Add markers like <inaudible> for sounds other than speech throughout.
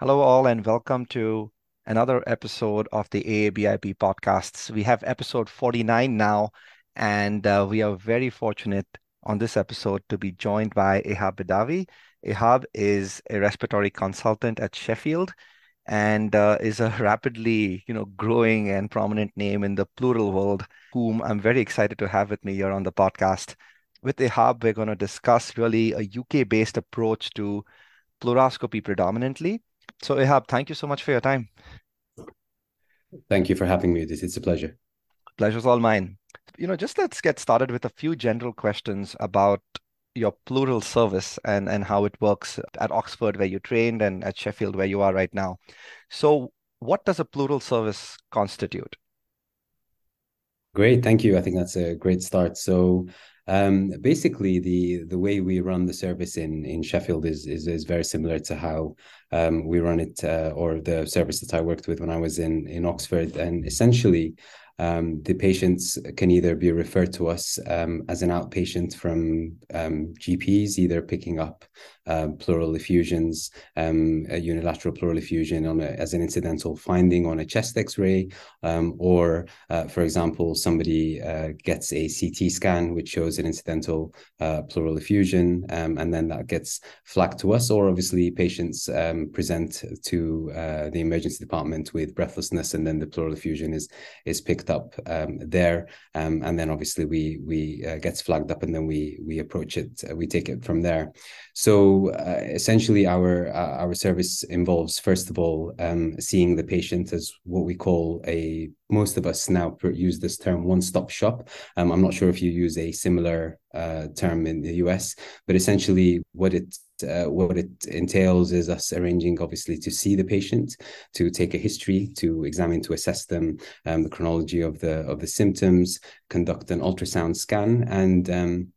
Hello, all, and welcome to another episode of the AABIP podcasts. We have episode 49 now, and uh, we are very fortunate on this episode to be joined by Ehab Badawi. Ehab is a respiratory consultant at Sheffield and uh, is a <laughs> rapidly, you know, growing and prominent name in the pleural world, whom I'm very excited to have with me here on the podcast. With Ehab, we're going to discuss really a UK-based approach to pleuroscopy predominantly. So Ehab, thank you so much for your time. Thank you for having me. This it's a pleasure. Pleasure's all mine. You know, just let's get started with a few general questions about your pleural service and, and how it works at Oxford, where you trained, and at Sheffield, where you are right now. So, what does a pleural service constitute? Great, thank you. I think that's a great start. So, um, basically, the the way we run the service in in Sheffield is is, is very similar to how um, we run it, uh, or the service that I worked with when I was in in Oxford. And essentially, um, the patients can either be referred to us um, as an outpatient from um, GPs, either picking up uh, pleural effusions, um, a unilateral pleural effusion on a, as an incidental finding on a chest X-ray, um, or, uh, for example, somebody uh, gets a CT scan which shows an incidental uh, pleural effusion, um, and then that gets flagged to us. Or obviously, patients present to uh, the emergency department with breathlessness, and then the pleural effusion is is picked picked up um, there, um, and then obviously we we uh, gets flagged up, and then we we approach it, uh, we take it from there. So uh, essentially, our uh, our service involves first of all um, seeing the patient as what we call a most of us now use this term one-stop shop. Um, I'm not sure if you use a similar uh, term in the US, but essentially what it uh, what it entails is us arranging, obviously, to see the patient, to take a history, to examine, to assess them, um, the chronology of the of the symptoms, conduct an ultrasound scan, and um,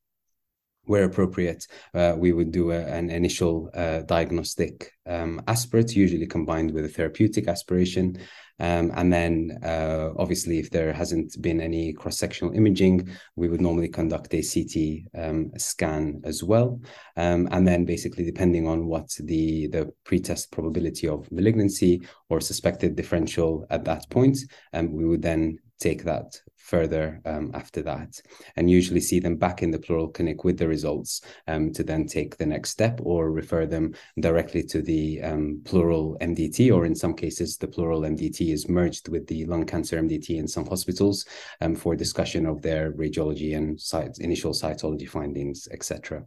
where appropriate, uh, we would do a, an initial uh, diagnostic um, aspirate, usually combined with a therapeutic aspiration. Um, and then, uh, obviously, if there hasn't been any cross sectional imaging, we would normally conduct a CT um, scan as well. Um, and then, basically, depending on what the, the pretest probability of malignancy or suspected differential at that point, um, we would then take that further um, after that and usually see them back in the pleural clinic with the results um, to then take the next step or refer them directly to the um, pleural MDT or in some cases the pleural MDT is merged with the lung cancer MDT in some hospitals um, for discussion of their radiology and site, initial cytology findings etc.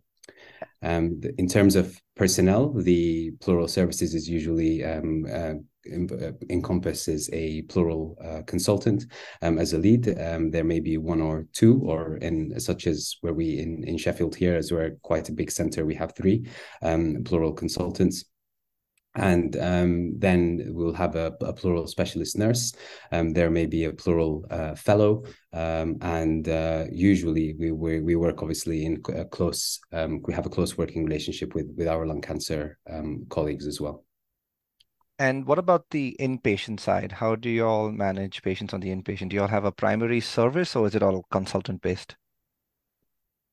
Um, in terms of personnel, the pleural services is usually um, uh, encompasses a pleural uh, consultant um, as a lead. Um, there may be one or two, or in such as where we in, in Sheffield here, as we're quite a big center, we have three um, pleural consultants and um, then we'll have a, a pleural specialist nurse. Um, there may be a pleural uh, fellow, um, and uh, usually we, we, we work obviously in a close. Um, we have a close working relationship with with our lung cancer um, colleagues as well. And what about the inpatient side? How do you all manage patients on the inpatient? Do you all have a primary service, or is it all consultant based?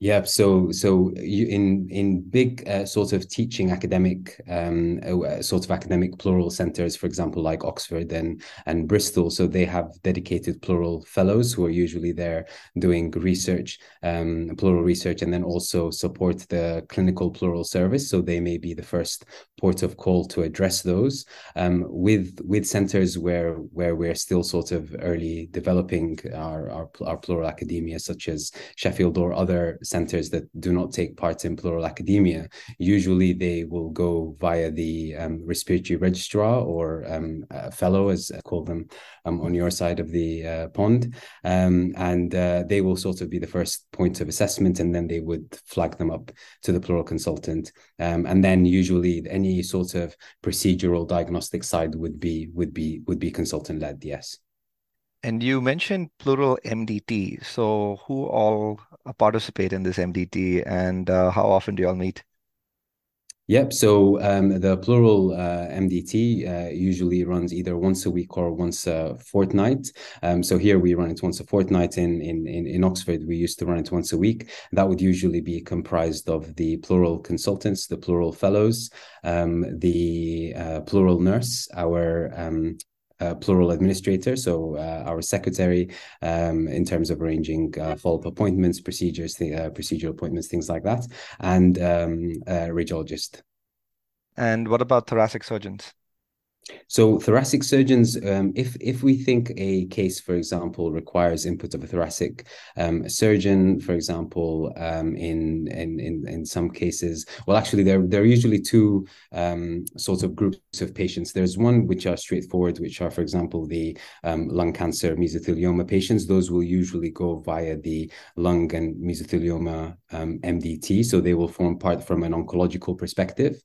Yeah, so so you, in in big uh, sort of teaching academic um, uh, sort of academic pleural centers, for example, like Oxford and and Bristol, so they have dedicated pleural fellows who are usually there doing research, um, pleural research, and then also support the clinical pleural service. So they may be the first port of call to address those. Um, with with centers where where we're still sort of early developing our our, our pleural academia, such as Sheffield or other centers that do not take part in pleural academia, usually they will go via the um, respiratory registrar or um, fellow, as I call them um, on your side of the uh, pond. Um, and uh, they will sort of be the first point of assessment, and then they would flag them up to the pleural consultant. Um, and then usually any sort of procedural diagnostic side would be would be would be consultant led, yes. And you mentioned pleural MDT. So who all participate in this MDT and uh, how often do you all meet? Yep. So um, the pleural uh, MDT uh, usually runs either once a week or once a fortnight. Um, so here we run it once a fortnight. In, in in Oxford, we used to run it once a week. That would usually be comprised of the pleural consultants, the pleural fellows, um, the uh, pleural nurse, our um, uh, pleural administrator, so uh, our secretary, um, in terms of arranging uh, follow-up appointments, procedures, th- uh, procedural appointments, things like that, and um, radiologist. And what about thoracic surgeons? So thoracic surgeons, um, if if we think a case, for example, requires input of a thoracic um, surgeon, for example, um, in, in in in some cases, well, actually, there there are usually two um, sorts of groups of patients. There's one which are straightforward, which are, for example, the um, lung cancer mesothelioma patients. Those will usually go via the lung and mesothelioma MDT, um, so they will form part from an oncological perspective.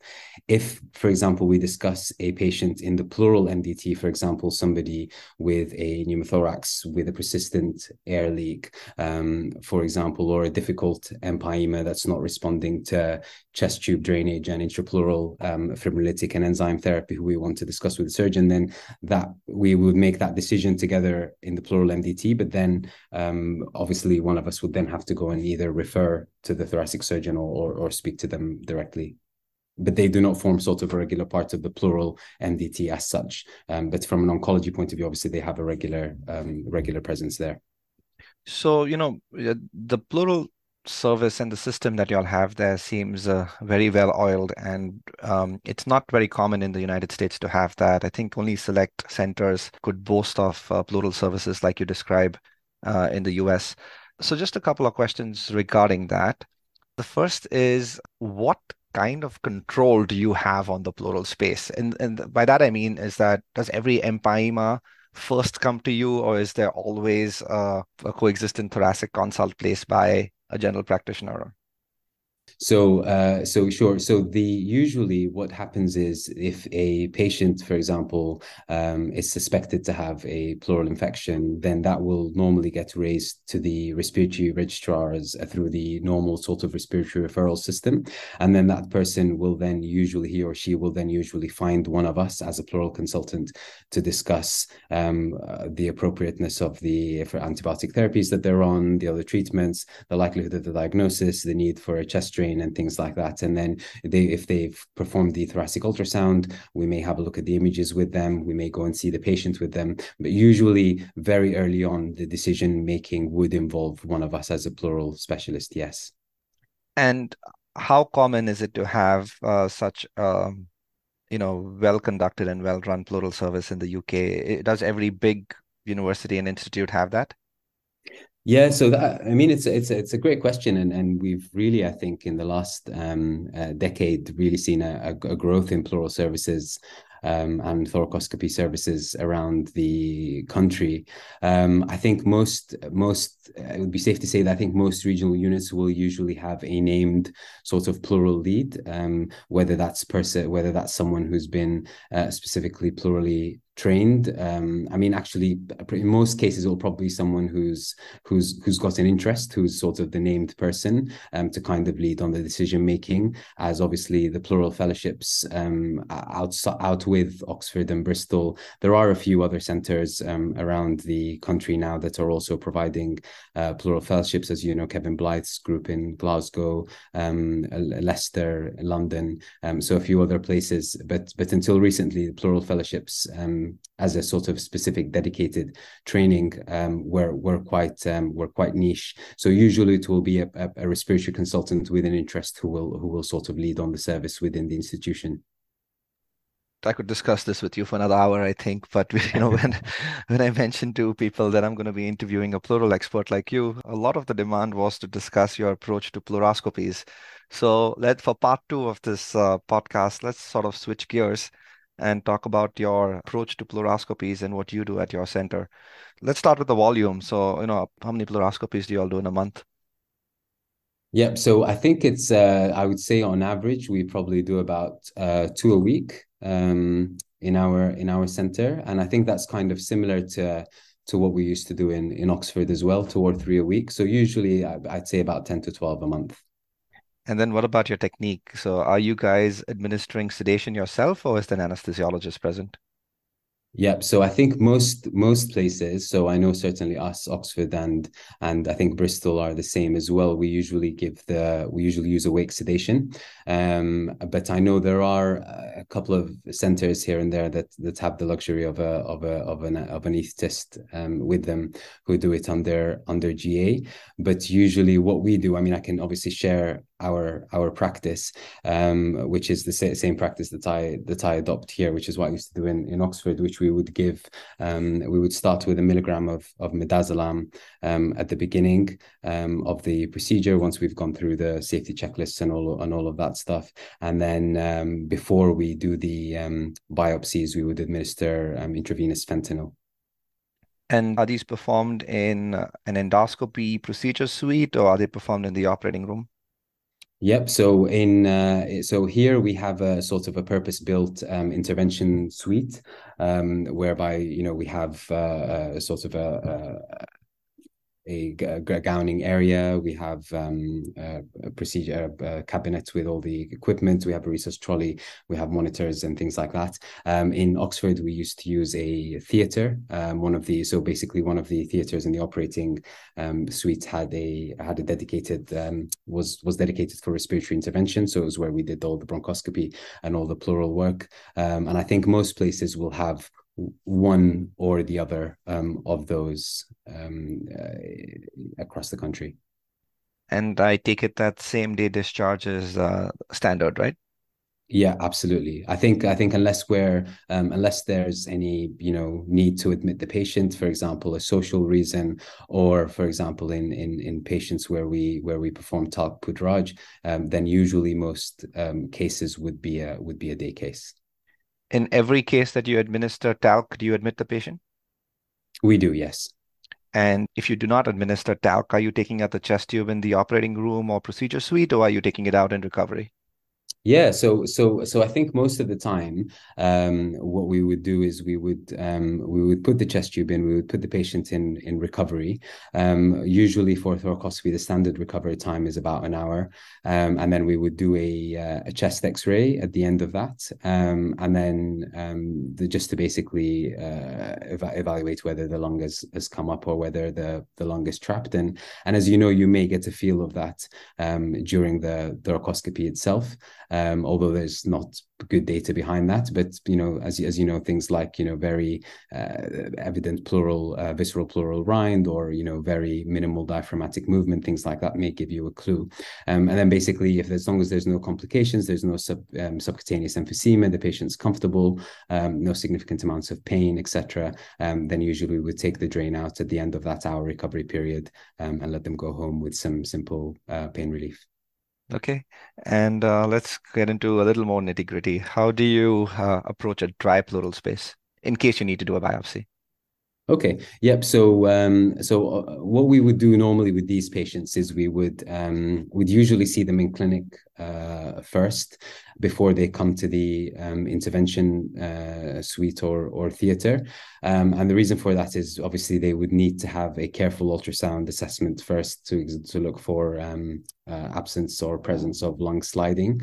If, for example, we discuss a patient in the pleural MDT, for example, somebody with a pneumothorax with a persistent air leak, um, for example, or a difficult empyema that's not responding to chest tube drainage and intrapleural um, fibrinolytic and enzyme therapy, who we want to discuss with the surgeon, then that we would make that decision together in the pleural MDT. But then, um, obviously, one of us would then have to go and either refer to the thoracic surgeon or, or, or speak to them directly but they do not form sort of a regular part of the pleural MDT as such. Um, but from an oncology point of view, obviously they have a regular um, regular presence there. So you know the pleural service and the system that y'all have there seems uh, very well oiled, and um, it's not very common in the United States to have that. I think only select centers could boast of uh, pleural services like you describe uh, in the US. So just a couple of questions regarding that. The first is what kind of control do you have on the pleural space? And and by that I mean is that does every empyema first come to you, or is there always uh, a coexistent thoracic consult placed by a general practitioner? So, uh, so sure. So the usually what happens is if a patient, for example, um, is suspected to have a pleural infection, then that will normally get raised to the respiratory registrars through the normal sort of respiratory referral system, and then that person will then usually he or she will then usually find one of us as a pleural consultant to discuss um, uh, the appropriateness of the for antibiotic therapies that they're on, the other treatments, the likelihood of the diagnosis, the need for a chest drain and things like that. And then they, if they've performed the thoracic ultrasound, we may have a look at the images with them. We may go and see the patient with them. But usually, very early on, the decision making would involve one of us as a pleural specialist. Yes. And how common is it to have uh, such um, you know well conducted and well run pleural service in the UK? Does every big university and institute have that? Yeah, so that I mean, it's it's it's a great question, and and we've really, I think, in the last um, uh, decade, really seen a, a, growth in pleural services um, and thoracoscopy services around the country. Um, I think most most it would be safe to say that I think most regional units will usually have a named sort of pleural lead, um, whether that's person, whether that's someone who's been uh, specifically pleurally trained. Um, I mean, actually, in most cases, it will probably be someone who's who's who's got an interest, who's sort of the named person um, to kind of lead on the decision making. As obviously the pleural fellowships um, out out with Oxford and Bristol, there are a few other centres um, around the country now that are also providing uh, pleural fellowships. As you know, Kevin Blyth's group in Glasgow, um, Leicester, London, um, so a few other places. But but until recently, the pleural fellowships um, as a sort of specific dedicated training um, were were quite um, were quite niche. So usually it will be a, a, respiratory consultant with an interest who will who will sort of lead on the service within the institution. I could discuss this with you for another hour, I think. But <laughs> you know, when <laughs> when I mentioned to people that I'm going to be interviewing a pleural expert like you, a lot of the demand was to discuss your approach to pleuroscopies. So let for part two of this uh, podcast, let's sort of switch gears and talk about your approach to pleuroscopies and what you do at your center. Let's start with the volume. So, you know, how many pleuroscopies do you all do in a month? Yep. So I think it's, uh, I would say on average, we probably do about uh, two a week um, in our in our center, and I think that's kind of similar to to what we used to do in in Oxford as well, two or three a week. So usually, I'd say about ten to twelve a month. And then what about your technique? So are you guys administering sedation yourself or is an anesthesiologist present? Yep. So I think most most places. So I know certainly us, Oxford, and and I think Bristol are the same as well. We usually give the we usually use awake sedation, um, but I know there are a couple of centres here and there that that have the luxury of a of a of an of an anaesthetist um, with them who do it under under GA. But usually, what we do, I mean, I can obviously share our our practice, um, which is the same practice that I that I adopt here, which is what I used to do in, in Oxford, which we would give. Um, we would start with a milligram of of midazolam um, at the beginning um, of the procedure once we've gone through the safety checklists and all and all of that stuff, and then um, before we do the um, biopsies, we would administer intravenous fentanyl. And are these performed in an endoscopy procedure suite or are they performed in the operating room? Yep. So in uh, so here we have a sort of a purpose-built um, intervention suite, um, whereby you know we have uh, a sort of a, a, gowning area. We have um, a, a procedure a cabinet with all the equipment. We have a research trolley. We have monitors and things like that. Um, in Oxford, we used to use a theatre. Um, one of the so basically one of the theatres in the operating um, suite had a had a dedicated um, was was dedicated for respiratory intervention. So it was where we did all the bronchoscopy and all the pleural work. Um, and I think most places will have one or the other um, of those um, uh, across the country. And I take it that same day discharge is uh, standard, right? Yeah, absolutely. I think I think unless we're um, unless there's any you know need to admit the patient, for example, a social reason, or for example, in in in patients where we where we perform talc poudrage, um, then usually most um, cases would be a would be a day case in every case that you administer talc, do you admit the patient? We do, yes. And if you do not administer talc, are you taking out the chest tube in the operating room or procedure suite, or are you taking it out in recovery? Yeah, so so so I think most of the time, um, what we would do is we would um, we would put the chest tube in, we would put the patient in in recovery. Um, usually for thoracoscopy, the standard recovery time is about an hour, um, and then we would do a uh, a chest X-ray at the end of that, um, and then um, the, just to basically uh, ev- evaluate whether the lung has, has come up or whether the the lung is trapped. And and as you know, you may get a feel of that during the thoracoscopy itself um, although there's not good data behind that. But you know, as as you know, things like you know very uh, evident pleural, uh, visceral pleural rind, or you know very minimal diaphragmatic movement, things like that may give you a clue. Um, and then basically, if as long as there's no complications, there's no sub, um, subcutaneous emphysema, the patient's comfortable, um, no significant amounts of pain, etc., um, then usually we would take the drain out at the end of that hour recovery period um, and let them go home with some simple uh, pain relief. Okay. And uh, let's get into a little more nitty gritty. How do you uh, approach a dry pleural space in case you need to do a biopsy? Okay. Yep. So, um, so uh, what we would do normally with these patients is we would um, would usually see them in clinic uh, first before they come to the um, intervention uh, suite or or theater. Um, and the reason for that is obviously they would need to have a careful ultrasound assessment first to to look for um, uh, absence or presence of lung sliding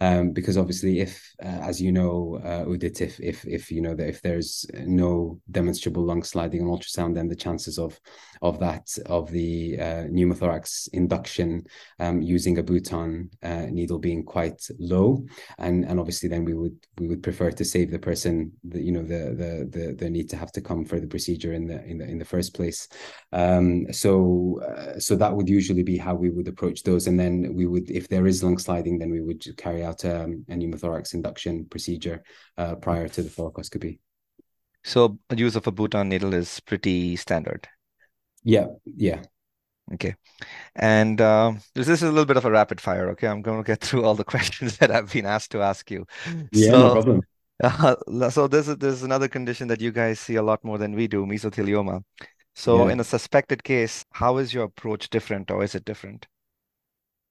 um, because obviously if uh, as you know uh, udit if if if you know that if there's no demonstrable lung sliding on ultrasound then the chances of of that of the uh, pneumothorax induction um, using a Boutin uh, needle being quite low. And and obviously then we would we would prefer to save the person the you know the the the, the need to have to come for the procedure in the in the in the first place. Um, so uh, so that would usually be how we would approach those. And then we would if there is lung sliding then we would carry out um, a pneumothorax induction procedure uh, prior to the thoracoscopy. So use of a Boutin needle is pretty standard. Yeah, yeah. Okay. And uh, this is a little bit of a rapid fire. Okay. I'm going to get <laughs> through all the questions that I've been asked to ask you. Yeah, so, no problem. <laughs> Uh, so this is, there's another condition that you guys see a lot more than we do, mesothelioma. So yeah. in a suspected case, how is your approach different or is it different?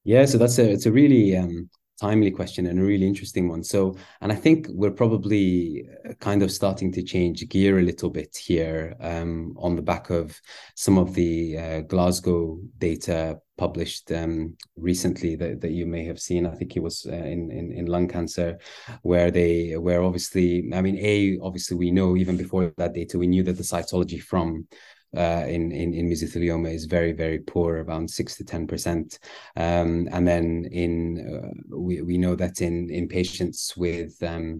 Yeah, so that's a it's a really um timely question and a really interesting one. So, and I think we're probably uh, kind of starting to change gear a little bit here um, on the back of some of the uh, Glasgow data published um, recently that, that you may have seen. I think it was uh, in, in in lung cancer, where they where obviously, I mean, a obviously we know even before that data we knew that the cytology from uh, in, in in mesothelioma is very very poor, around six to ten percent. Um, and then in uh, we we know that in in patients with um,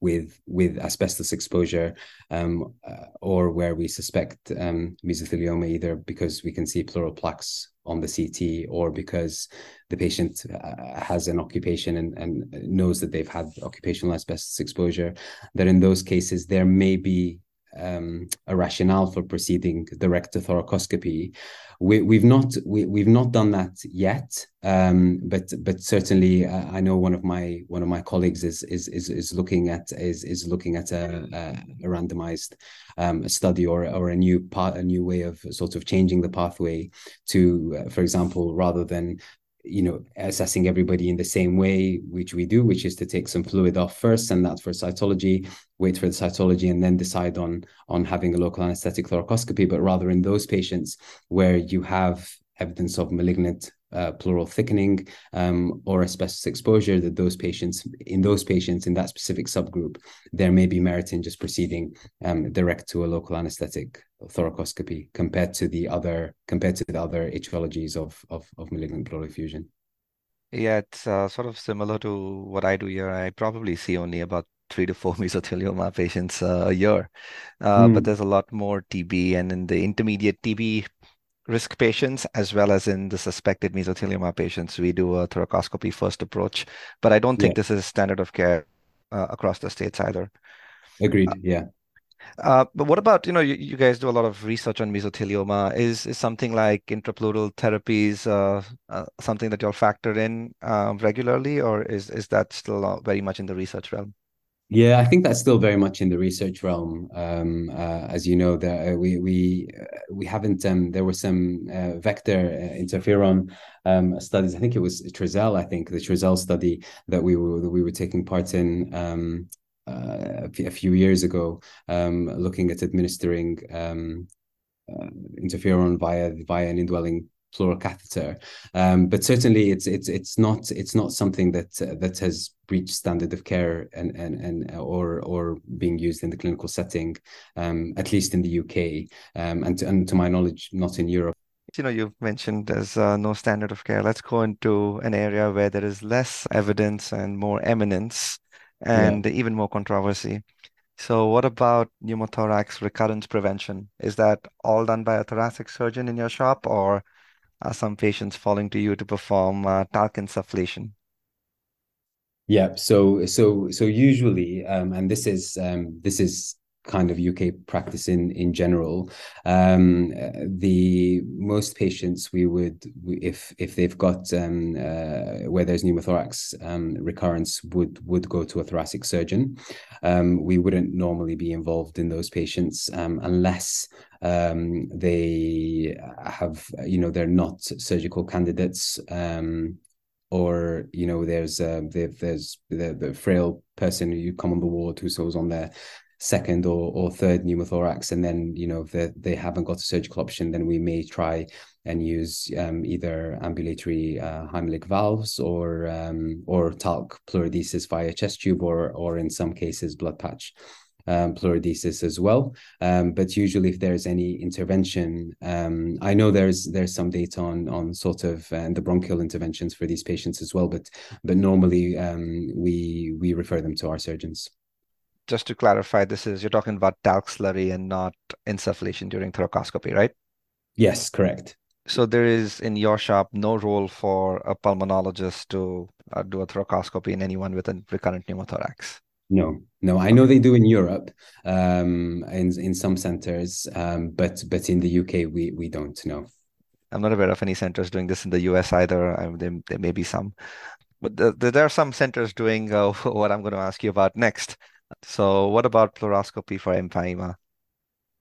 with with asbestos exposure um, uh, or where we suspect um, mesothelioma either because we can see pleural plaques on the CT or because the patient uh, has an occupation and, and knows that they've had occupational asbestos exposure that in those cases there may be um, a rationale for proceeding direct to thoracoscopy. We, we've not we, we've not done that yet, um, but but certainly uh, I know one of my one of my colleagues is is is, is looking at is is looking at a, a, a randomized um, study or or a new part a new way of sort of changing the pathway to, uh, for example, rather than you know, assessing everybody in the same way, which we do, which is to take some fluid off first, send that for cytology, wait for the cytology, and then decide on on having a local anesthetic thoracoscopy. But rather in those patients where you have evidence of malignant uh, pleural thickening um, or asbestos exposure that those patients in those patients in that specific subgroup there may be merit in just proceeding um, direct to a local anesthetic thoracoscopy compared to the other compared to the other etiologies of of, of malignant pleural effusion. Yeah it's uh, sort of similar to what i do here. I probably see only about three to four <laughs> mesothelioma patients uh, a year. Uh, mm. but there's a lot more tb and in the intermediate tb risk patients as well as in the suspected mesothelioma patients. We do a thoracoscopy first approach, but I don't think yeah. this is standard of care uh, across the states either. Agreed. Uh, yeah. Uh, but what about you know you, you, guys do a lot of research on mesothelioma? Is is something like intrapleural therapies uh, something that you'll factor in um, regularly, or is is that still very much in the research realm? Yeah, I think that's still very much in the research realm. Um, uh, as you know, that uh, we we uh, we haven't. Um, there were some uh, vector uh, interferon um, studies. I think it was Trizel. I think the Trizel study that we were that we were taking part in um, a few years ago, um, looking at administering um, interferon via via an indwelling pleural catheter. Um, but certainly, it's it's it's not it's not something that uh, that has reached standard of care and and and or or being used in the clinical setting, um, at least in the UK, um, and to, and to my knowledge, not in Europe. You know, you've mentioned there's uh, no standard of care. Let's go into an area where there is less evidence and more eminence, and yeah. even more controversy. So, what about pneumothorax recurrence prevention? Is that all done by a thoracic surgeon in your shop, or some patients falling to you to perform uh, talc insufflation? Yeah, so so so usually, um, and this is um, this is kind of UK practice in in general. Um, the most patients we would, if if they've got um, uh, where there's pneumothorax um, recurrence, would would go to a thoracic surgeon. Um, we wouldn't normally be involved in those patients um, unless um, they have, you know, they're not surgical candidates. Or you know there's uh, there's the, the frail person who you come on the ward who's always on their second or, or third pneumothorax and then you know if they, they haven't got a surgical option then we may try and use um, either ambulatory uh, Heimlich valves or um, or talc pleurodesis via chest tube or or in some cases blood patch um, pleurodesis as well. Um, but usually, if there's any intervention, um, I know there's there's some data on on sort of uh, the bronchial interventions for these patients as well. But but normally um, we we refer them to our surgeons just to clarify, this is you're talking about talc slurry and not insufflation during thoracoscopy, right? Yes, correct. So there is in your shop no role for a pulmonologist to uh, do a thoracoscopy in anyone with a recurrent pneumothorax. No, no. I know they do in Europe, um, in in some centers, um, but but in the UK we we don't know. I'm not aware of any centers doing this in the US either. I mean, there, there may be some, but the, the, there are some centers doing uh, <laughs> what I'm going to ask you about next. So, what about pleuroscopy for empyema?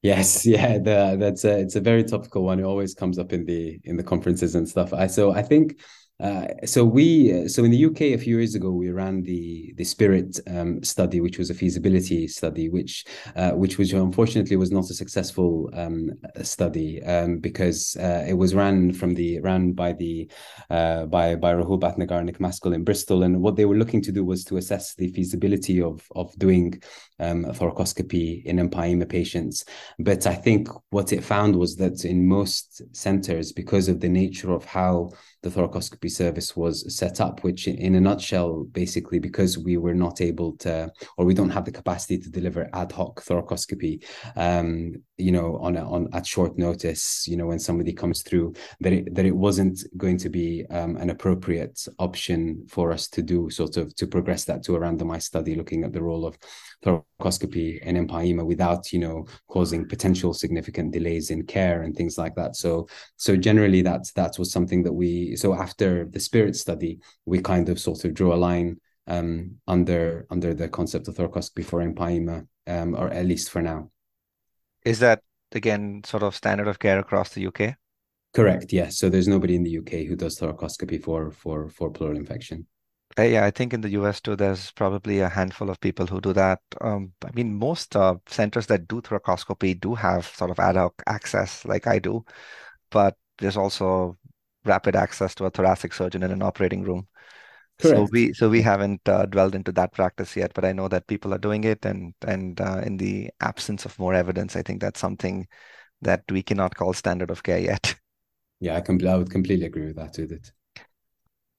Yes, <laughs> yeah, the, that's a, it's a very topical one. It always comes up in the in the conferences and stuff. I so I think Uh, so we so in the UK a few years ago we ran the the Spirit um, study, which was a feasibility study, which uh, which which unfortunately was not a successful um, study um, because uh, it was ran from the ran by the uh, by by Rahul Bhatnagar and Nick Maskell in Bristol, and what they were looking to do was to assess the feasibility of of doing um, thoracoscopy in empyema patients. But I think what it found was that in most centres, because of the nature of how the thoracoscopy service was set up, which in a nutshell, basically because we were not able to, or we don't have the capacity to deliver ad hoc thoracoscopy, um, you know, on on at short notice, you know, when somebody comes through, that it, that it wasn't going to be um, an appropriate option for us to do sort of to progress that to a randomized study looking at the role of thoracoscopy and empyema without you know causing potential significant delays in care and things like that. So so generally that's that was something that we so after the spirit study we kind of sort of drew a line um, under under the concept of thoracoscopy for empyema um, or at least for now is that again sort of standard of care across the uk correct yes so there's nobody in the uk who does thoracoscopy for for for pleural infection uh, yeah, I think in the US too, there's probably a handful of people who do that. Um, I mean, most uh, centers that do thoracoscopy do have sort of ad hoc access, like I do, but there's also rapid access to a thoracic surgeon in an operating room. Correct. So we so we haven't uh, dwelled into that practice yet, but I know that people are doing it, and and uh, in the absence of more evidence, I think that's something that we cannot call standard of care yet. <laughs> Yeah, I, com- I would completely agree with that, Udit.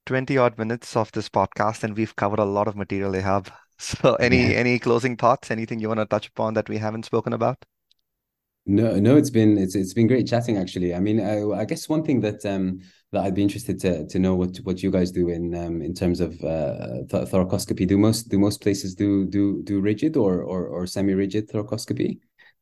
20 odd minutes of this podcast and we've covered a lot of material, Ehab. <laughs> So any yeah. any closing thoughts? Anything you want to touch upon that we haven't spoken about? No, no, it's been it's it's been great chatting actually. I mean, I, I guess one thing that um that I'd be interested to to know what what you guys do in um in terms of uh th- thoracoscopy. Do most do most places do do do rigid or or, or semi rigid thoracoscopy?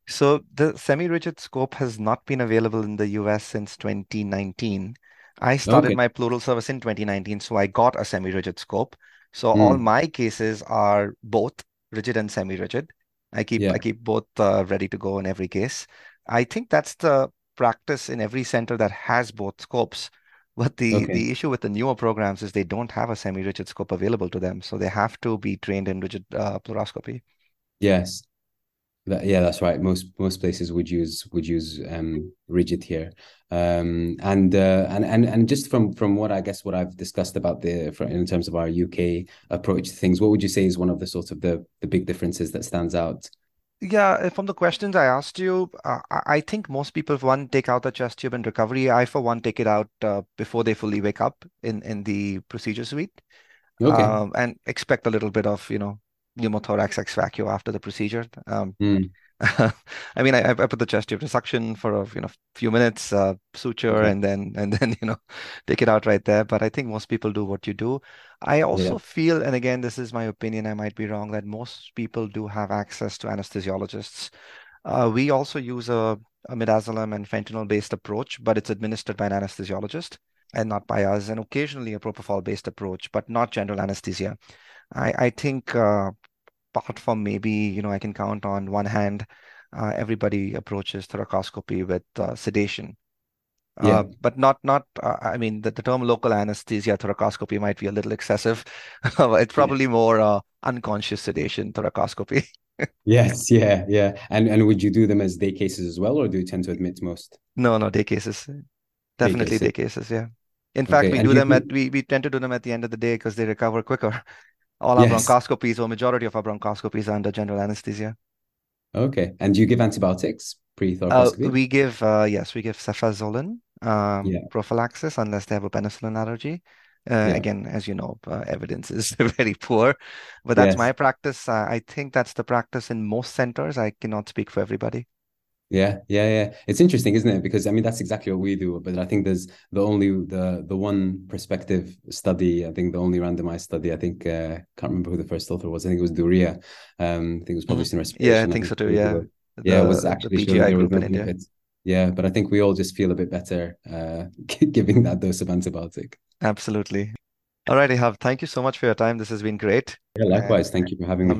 So the semi rigid scope has not been available in the US since 2019. I started okay. my pleural service in 2019, so I got a semi-rigid scope. So mm. all my cases are both rigid and semi-rigid. I keep yeah. I keep both uh, ready to go in every case. I think that's the practice in every center that has both scopes. But the okay. the issue with the newer programs is they don't have a semi-rigid scope available to them, so they have to be trained in rigid uh, pleuroscopy. Yes, that, yeah, that's right. Most most places would use would use um, rigid here, um, and uh, and and and just from from what I guess what I've discussed about the in terms of our UK approach to things, what would you say is one of the sort of the the big differences that stands out? Yeah, from the questions I asked you, uh, I think most people, one, take out the chest tube in recovery. I, for one, take it out uh, before they fully wake up in in the procedure suite, okay. um, and expect a little bit of you know pneumothorax ex vacuo after the procedure. Um, mm. <laughs> I mean, I, I put the chest tube to suction for a you know few minutes, uh, suture, okay. and then and <laughs> then you know take it out right there. But I think most people do what you do. I also yeah. feel, and again, this is my opinion. I might be wrong. That most people do have access to anesthesiologists. Uh, we also use a, a midazolam and fentanyl based approach, but it's administered by an anesthesiologist and not by us, and occasionally a propofol based approach, but not general anesthesia. I, I think uh, apart from maybe, you know, I can count on one hand, uh, everybody approaches thoracoscopy with uh, sedation. Yeah. Uh, but not not uh, I mean the, the term local anesthesia thoracoscopy might be a little excessive. <laughs> it's probably yeah. more uh, unconscious sedation thoracoscopy. <laughs> yes, yeah, yeah. And and would you do them as day cases as well, or do you tend to admit most? No, no, day cases. Definitely day, day cases, yeah. In fact, okay. we do them at we, we tend to do them at the end of the day because they recover quicker. All our yes. bronchoscopies or majority of our bronchoscopies are under general anesthesia. Okay. And do you give antibiotics pre-thoracoscopy? Uh, we give, uh, yes, we give cefazolin um, yeah. prophylaxis unless they have a penicillin allergy. Uh, yeah. Again, as you know, uh, evidence is <laughs> very poor, but that's yes. my practice. Uh, I think that's the practice in most centers. I cannot speak for everybody. Yeah, yeah, yeah. It's interesting, isn't it? Because I mean, that's exactly what we do. But I think there's the only the the one prospective study. I think the only randomized study. I think uh, can't remember who the first author was. I think it was Dhooria. Um, I think it was published in Respiration. Yeah, I think, I so too. Yeah, the, yeah, it was actually the PGI group in India. Yeah, but I think we all just feel a bit better uh, <laughs> giving that dose of antibiotic. Absolutely. All right, Ehab. Thank you so much for your time. This has been great. Yeah, likewise. Thank you for having me.